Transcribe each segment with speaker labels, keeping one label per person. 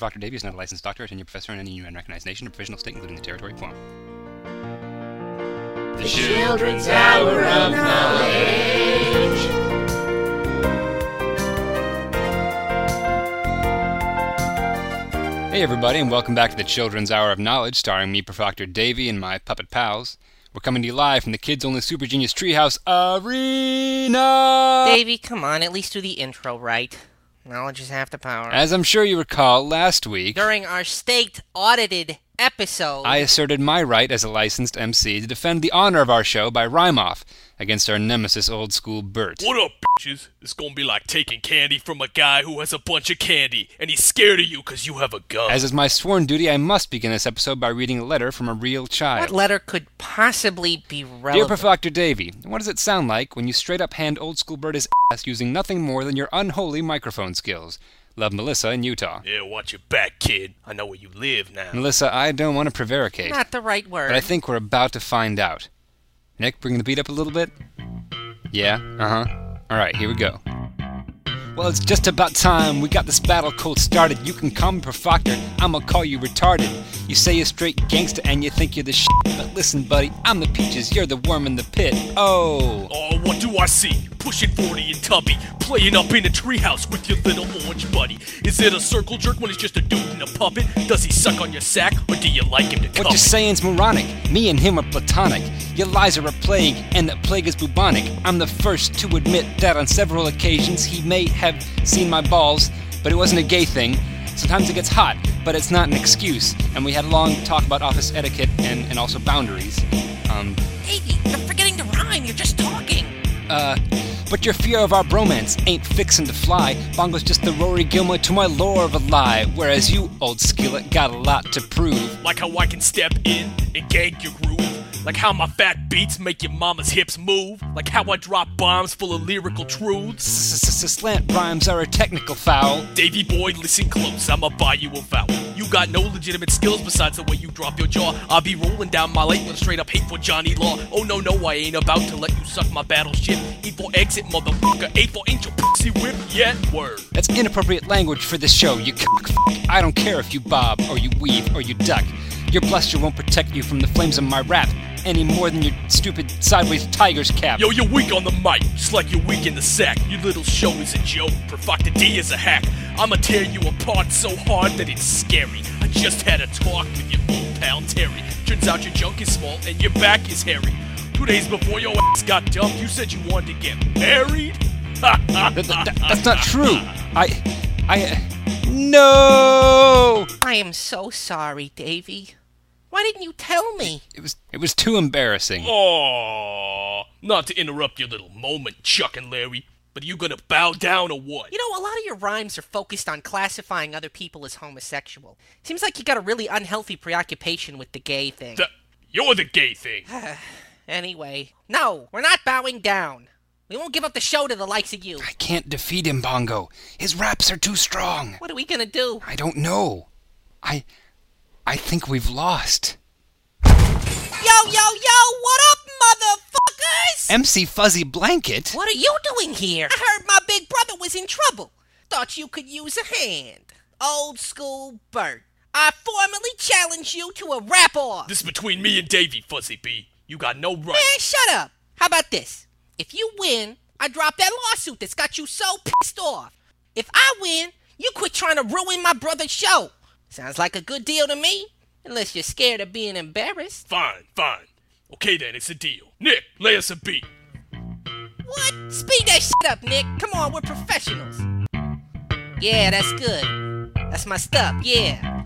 Speaker 1: Proctor Davy is not a licensed doctor or tenured professor in any UN recognized nation or provisional state, including the territory form.
Speaker 2: The Children's Hour of Knowledge.
Speaker 1: Hey, everybody, and welcome back to the Children's Hour of Knowledge, starring me, Proctor Davy, and my puppet pals. We're coming to you live from the Kids Only Super Genius Treehouse Arena!
Speaker 3: Davy, come on, at least do the intro right. Knowledge is half the power.
Speaker 1: As I'm sure you recall, last week,
Speaker 3: During our state audited episode,
Speaker 1: I asserted my right as a licensed MC to defend the honor of our show by rhyme off against our nemesis, old school Bert.
Speaker 4: What up, bitches? It's gonna be like taking candy from a guy who has a bunch of candy, and he's scared of you because you have a gun.
Speaker 1: As is my sworn duty, I must begin this episode by reading a letter from a real child.
Speaker 3: what letter could possibly be relevant? Dear?
Speaker 1: Professor Davy, what does it sound like when you straight up hand old school Bert his ass using nothing more than your unholy microphone skills? Love Melissa in Utah.
Speaker 4: yeah, watch your back, kid. I know where you live now.
Speaker 1: Melissa, I don't want to prevaricate,
Speaker 3: Not the right word.
Speaker 1: but I think we're about to find out. Nick, bring the beat up a little bit. Yeah, uh huh. All right, here we go. Well, it's just about time we got this battle cold started. You can call me Profoctor, I'ma call you retarded. You say you're straight gangster and you think you're the shit, but listen, buddy, I'm the peaches, you're the worm in the pit. Oh.
Speaker 4: Oh, what do I see? Pushing 40 and Tubby, playing up in a treehouse with your little orange buddy. Is it a circle jerk when it's just a dude in a puppet? Does he suck on your sack, or do you like him to
Speaker 1: What you're saying's moronic. Me and him are platonic. Your lies are a plague, and the plague is bubonic. I'm the first to admit that on several occasions he may have seen my balls, but it wasn't a gay thing. Sometimes it gets hot, but it's not an excuse. And we had a long talk about office etiquette and, and also boundaries. Um,
Speaker 3: Davey, you're forgetting to rhyme. You're just talking.
Speaker 1: uh, but your fear of our bromance ain't fixin' to fly. Bongo's just the Rory Gilmore to my lore of a lie. Whereas you, old skillet, got a lot to prove.
Speaker 4: Like how I can step in and gank your groove. Like how my fat beats make your mama's hips move. Like how I drop bombs full of lyrical truths.
Speaker 1: Slant rhymes are a technical foul.
Speaker 4: Davy boy, listen close, I'ma buy you a vowel. Got no legitimate skills besides the way you drop your jaw. I'll be rolling down my lane with a straight up hate for Johnny Law. Oh no, no, I ain't about to let you suck my battleship. E for exit, motherfucker. A for angel pussy whip, yet word.
Speaker 1: That's inappropriate language for this show, you cock. I don't care if you bob, or you weave, or you duck. Your bluster won't protect you from the flames of my rap any more than your stupid sideways tiger's cap.
Speaker 4: Yo, you're weak on the mic, just like you're weak in the sack. Your little show is a joke, Profocta D is a hack. I'ma tear you apart so hard that it's scary. I just had a talk with your old pal Terry. Turns out your junk is small and your back is hairy. Two days before your ass got dumped, you said you wanted to get married?
Speaker 1: Th- th- th- that's not true. I. I. No!
Speaker 3: I am so sorry, Davey. Why didn't you tell me?
Speaker 1: It was it was too embarrassing.
Speaker 4: Aww. Not to interrupt your little moment, Chuck and Larry, but are you gonna bow down or what?
Speaker 3: You know, a lot of your rhymes are focused on classifying other people as homosexual. Seems like you got a really unhealthy preoccupation with the gay thing.
Speaker 4: The- you're the gay thing.
Speaker 3: Anyway, no, we're not bowing down. We won't give up the show to the likes of you.
Speaker 1: I can't defeat him, Bongo. His raps are too strong.
Speaker 3: What are we gonna do?
Speaker 1: I don't know. I. I think we've lost.
Speaker 3: Yo, yo, yo, what up, motherfuckers?
Speaker 1: MC Fuzzy Blanket?
Speaker 3: what are you doing here? I heard my big brother was in trouble. Thought you could use a hand. Old school Bert. I formally challenge you to a rap off.
Speaker 4: This is between me and Davy, Fuzzy B. You got no right.
Speaker 3: Man, shut up. How about this? If you win, I drop that lawsuit that's got you so pissed off. If I win, you quit trying to ruin my brother's show. Sounds like a good deal to me. Unless you're scared of being embarrassed.
Speaker 4: Fine, fine. Okay then, it's a deal. Nick, lay us a beat.
Speaker 3: What? Speed that shit up, Nick. Come on, we're professionals. Yeah, that's good. That's my stuff, yeah.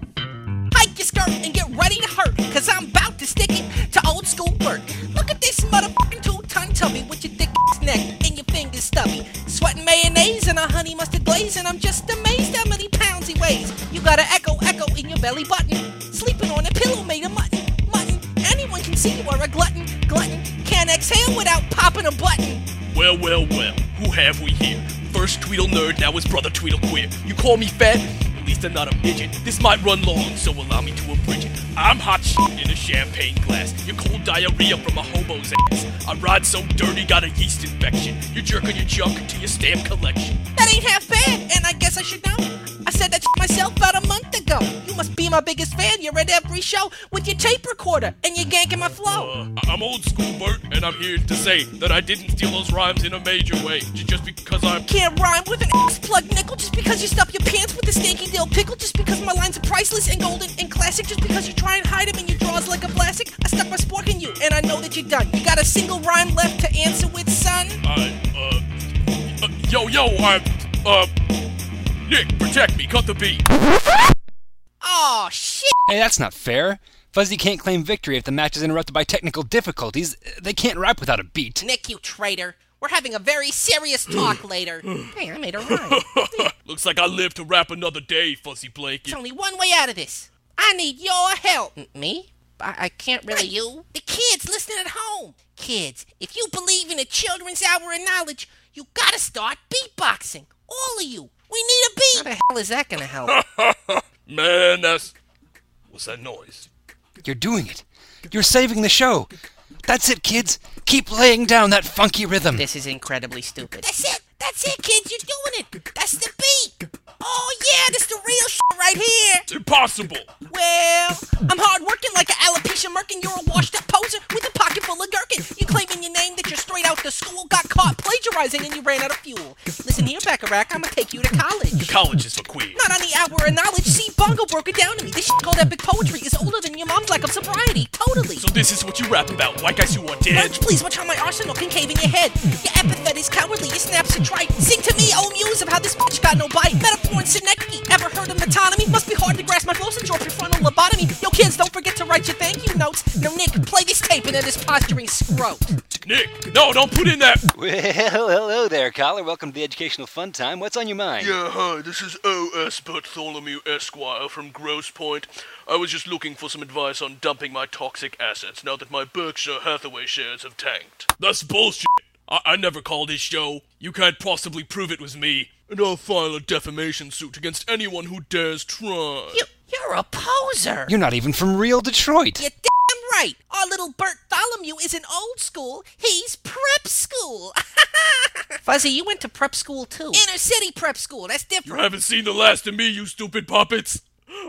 Speaker 3: Hike your skirt and get ready to hurt, cause I'm about to stick it to old school Bert. Look at this motherfucking two-ton tubby with your thick ass neck and your fingers stubby. Sweating mayonnaise and a honey mustard glaze, and I'm just amazed how many pounds he weighs. You got an echo, echo in your belly button. Without a button.
Speaker 4: Well, well, well. Who have we here? First Tweedle nerd, now his brother Tweedle queer. You call me fat? At least I'm not a midget. This might run long, so allow me to abridge it. I'm hot shit in a champagne glass. You're cold diarrhea from a hobo's ass. I ride so dirty, got a yeast infection. You're jerking your junk to your stamp collection.
Speaker 3: That ain't half my biggest fan. You're at every show with your tape recorder and you're ganking my flow.
Speaker 4: Uh, I'm old school, Bert, and I'm here to say that I didn't steal those rhymes in a major way. Just because I'm.
Speaker 3: Can't rhyme with an ass plug nickel just because you stuff your pants with a stanky dill pickle. Just because my lines are priceless and golden and classic. Just because you try and hide them in your drawers like a plastic. I stuck my spork in you and I know that you're done. You got a single rhyme left to answer with, son?
Speaker 4: I, uh, uh. Yo, yo, I'm. Uh. Nick, protect me, cut the beat.
Speaker 3: Shit.
Speaker 1: Hey, that's not fair. Fuzzy can't claim victory if the match is interrupted by technical difficulties. They can't rap without a beat.
Speaker 3: Nick, you traitor. We're having a very serious talk later. Hey, I made a rhyme.
Speaker 4: Looks like I live to rap another day, Fuzzy Blake.
Speaker 3: There's only one way out of this. I need your help. M- me? I, I can't really. You? The kids listening at home. Kids, if you believe in a children's hour of knowledge, you gotta start beatboxing. All of you. We need a beat. How the hell is that gonna help?
Speaker 4: Man, that's. What's that noise?
Speaker 1: You're doing it. You're saving the show. That's it, kids. Keep laying down that funky rhythm.
Speaker 3: this is incredibly stupid. That's it. That's it, kids. You're doing it. That's the beat. Oh yeah, this the real shit right here.
Speaker 4: It's impossible!
Speaker 3: Well, I'm hardworking like an alopecia merkin. You're a washed up poser with a pocket full of gherkin. You claim in your name that you're straight out the school, got caught plagiarizing, and you ran out of fuel. Listen here, Bacharach, I'm gonna take you to college.
Speaker 4: College is for queers.
Speaker 3: Not on the hour of knowledge. See, Bongo broke it down to me. This shit called epic poetry is older than your mom's lack of sobriety. Totally.
Speaker 4: So this is what you rap about, white guys who are dead.
Speaker 3: Please watch how my arsenal can cave in your head. Your epithet is cowardly, your snaps are trite. Sing to me, oh muse, of how this bitch got no bite. Metaphor and synecdoche. Ever heard of metonymy? Must be hard to grasp my flow since your prefrontal lobotomy. Yo, kids, don't forget to write your thank you notes. Now, Nick, play this tape and then this posturing scrote.
Speaker 4: Nick, no, don't put in that.
Speaker 1: Well, hello there, caller. Welcome to the Educational Fun Time. What's on your mind?
Speaker 4: Yeah, hi, this is O.S. Bartholomew Esquire from Grosse Pointe. I was just looking for some advice on dumping my toxic assets now that my Berkshire Hathaway shares have tanked. That's bullshit. I, I never called his show. You can't possibly prove it was me. And I'll file a defamation suit against anyone who dares try.
Speaker 3: You, you're a poser.
Speaker 1: You're not even from real Detroit.
Speaker 3: You're damn right. Our little Bert Tholomew isn't old school. He's prep school. Fuzzy, you went to prep school too. Inner city prep school. That's different.
Speaker 4: You haven't seen the last of me, you stupid puppets.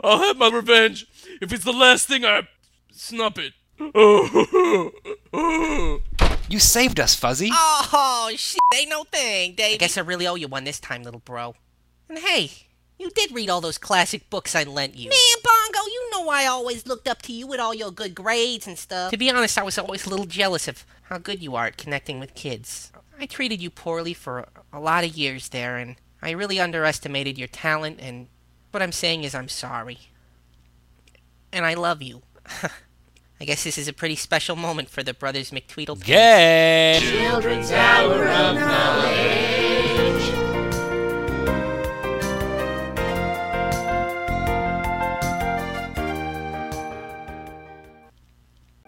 Speaker 4: I'll have my revenge. If it's the last thing I snup it.
Speaker 1: You saved us, Fuzzy.
Speaker 3: Oh, shit. Ain't no thing, Dave. I guess I really owe you one this time, little bro. And hey, you did read all those classic books I lent you. Man, Bongo, you know I always looked up to you with all your good grades and stuff. To be honest, I was always a little jealous of how good you are at connecting with kids. I treated you poorly for a lot of years there, and I really underestimated your talent, and what I'm saying is I'm sorry. And I love you. I guess this is a pretty special moment for the brothers McTweedle.
Speaker 1: Get.
Speaker 2: Children's Hour of Knowledge.